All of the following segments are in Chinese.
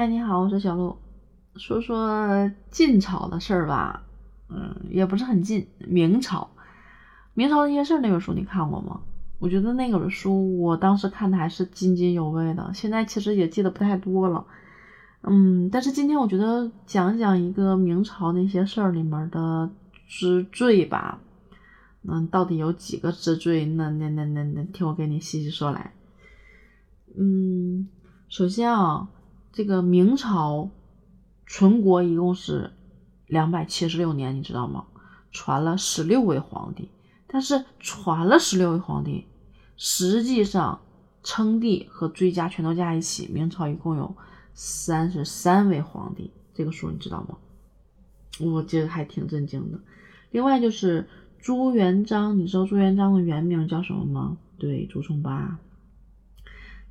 嗨，你好，我是小鹿。说说晋朝的事儿吧，嗯，也不是很近。明朝，明朝那些事儿那本书你看过吗？我觉得那本书我当时看的还是津津有味的，现在其实也记得不太多了。嗯，但是今天我觉得讲讲一个明朝那些事儿里面的之最吧。嗯，到底有几个之最？那那那那那，听我给你细细说来。嗯，首先啊，这个明朝存国一共是两百七十六年，你知道吗？传了十六位皇帝，但是传了十六位皇帝，实际上称帝和追加全都加一起，明朝一共有三十三位皇帝。这个数你知道吗？我觉得还挺震惊的。另外就是朱元璋，你知道朱元璋的原名叫什么吗？对，朱重八。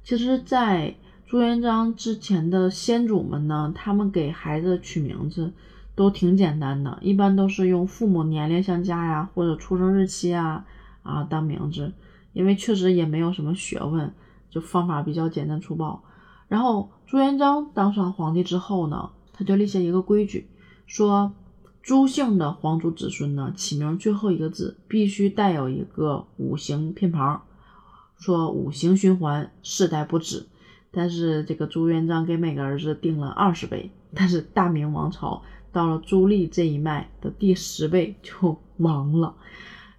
其实，在朱元璋之前的先祖们呢，他们给孩子取名字都挺简单的，一般都是用父母年龄相加呀，或者出生日期啊啊当名字，因为确实也没有什么学问，就方法比较简单粗暴。然后朱元璋当上皇帝之后呢，他就立下一个规矩，说朱姓的皇族子孙呢，起名最后一个字必须带有一个五行偏旁。说五行循环，世代不止。但是这个朱元璋给每个儿子定了二十倍，但是大明王朝到了朱棣这一脉的第十倍就 亡了。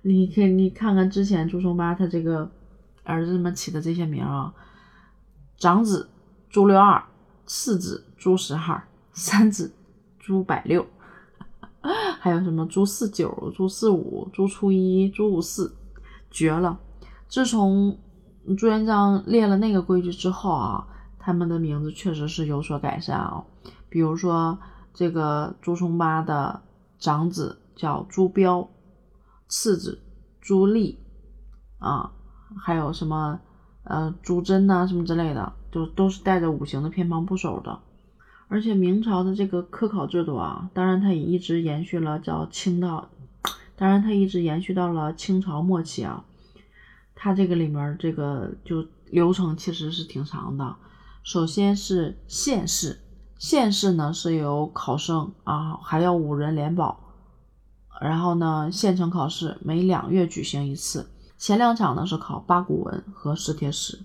你看，你看看之前朱重八他这个儿子们起的这些名啊，长子朱六二，次子朱十二，三子朱百六，还有什么朱四九、朱四五、朱初一、朱五四，绝了！自从朱元璋列了那个规矩之后啊，他们的名字确实是有所改善啊。比如说，这个朱重八的长子叫朱标，次子朱棣啊，还有什么呃朱桢呐什么之类的，就都是带着五行的偏旁部首的。而且明朝的这个科考制度啊，当然它也一直延续了叫清到，当然它一直延续到了清朝末期啊。它这个里面这个就流程其实是挺长的。首先是县试，县试呢是由考生啊，还要五人联保。然后呢，县城考试每两月举行一次，前两场呢是考八股文和史帖史，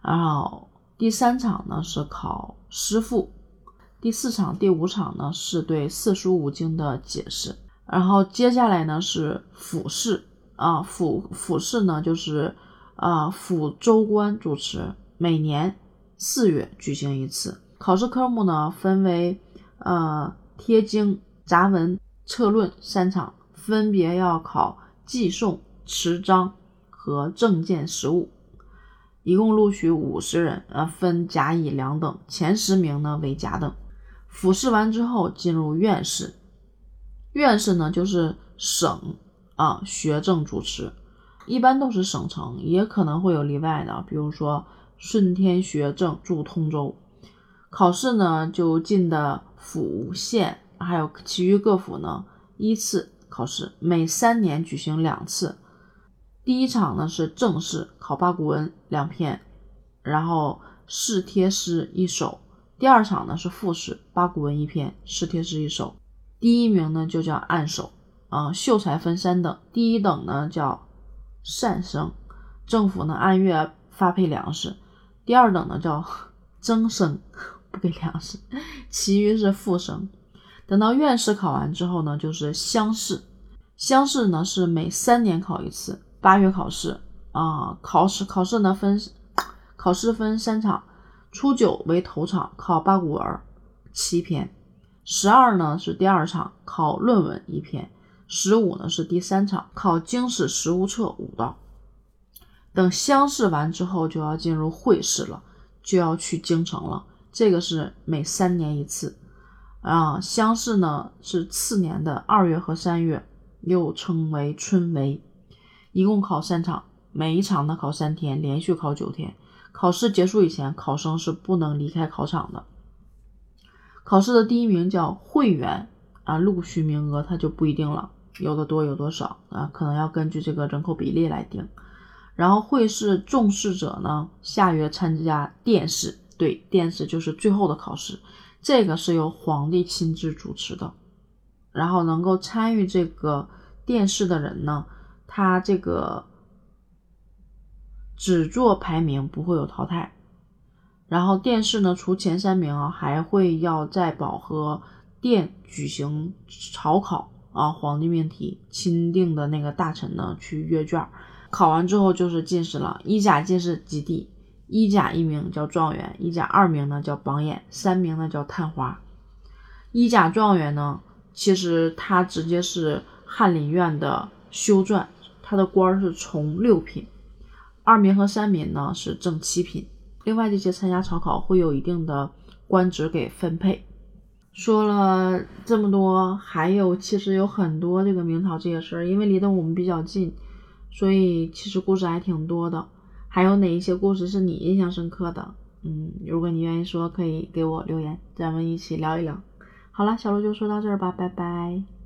然后第三场呢是考诗赋，第四场、第五场呢是对四书五经的解释，然后接下来呢是府试。啊，府府试呢，就是啊，府州官主持，每年四月举行一次。考试科目呢，分为呃贴经、杂文、策论三场，分别要考记诵、持章和政见实务。一共录取五十人，呃，分甲、乙两等，前十名呢为甲等。府试完之后，进入院试。院试呢，就是省。啊，学政主持一般都是省城，也可能会有例外的，比如说顺天学政驻通州。考试呢，就进的府县，还有其余各府呢，依次考试，每三年举行两次。第一场呢是正式考八股文两篇，然后试贴诗一首。第二场呢是复试，八股文一篇，试贴诗一首。第一名呢就叫按手。啊，秀才分三等，第一等呢叫善生，政府呢按月发配粮食；第二等呢叫增生，不给粮食；其余是副生。等到院士考完之后呢，就是乡试。乡试呢是每三年考一次，八月考试啊。考试考试呢分考试分三场，初九为头场，考八股文七篇；十二呢是第二场，考论文一篇。十五呢是第三场，考经史实务册五道。等乡试完之后，就要进入会试了，就要去京城了。这个是每三年一次啊。乡试呢是次年的二月和三月，又称为春闱，一共考三场，每一场呢考三天，连续考九天。考试结束以前，考生是不能离开考场的。考试的第一名叫会员啊，录取名额他就不一定了。有的多有多少啊？可能要根据这个人口比例来定。然后会试重试者呢，下月参加殿试，对，殿试就是最后的考试，这个是由皇帝亲自主持的。然后能够参与这个殿试的人呢，他这个只做排名，不会有淘汰。然后殿试呢，除前三名啊，还会要在保和殿举行朝考啊，皇帝命题钦定的那个大臣呢去阅卷，考完之后就是进士了。一甲进士及第，一甲一名叫状元，一甲二名呢叫榜眼，三名呢叫探花。一甲状元呢。其实他直接是翰林院的修撰，他的官是从六品，二名和三名呢是正七品。另外这些参加朝考会有一定的官职给分配。说了这么多，还有其实有很多这个明朝这些事儿，因为离得我们比较近，所以其实故事还挺多的。还有哪一些故事是你印象深刻的？嗯，如果你愿意说，可以给我留言，咱们一起聊一聊。好了，小鹿就说到这儿吧，拜拜。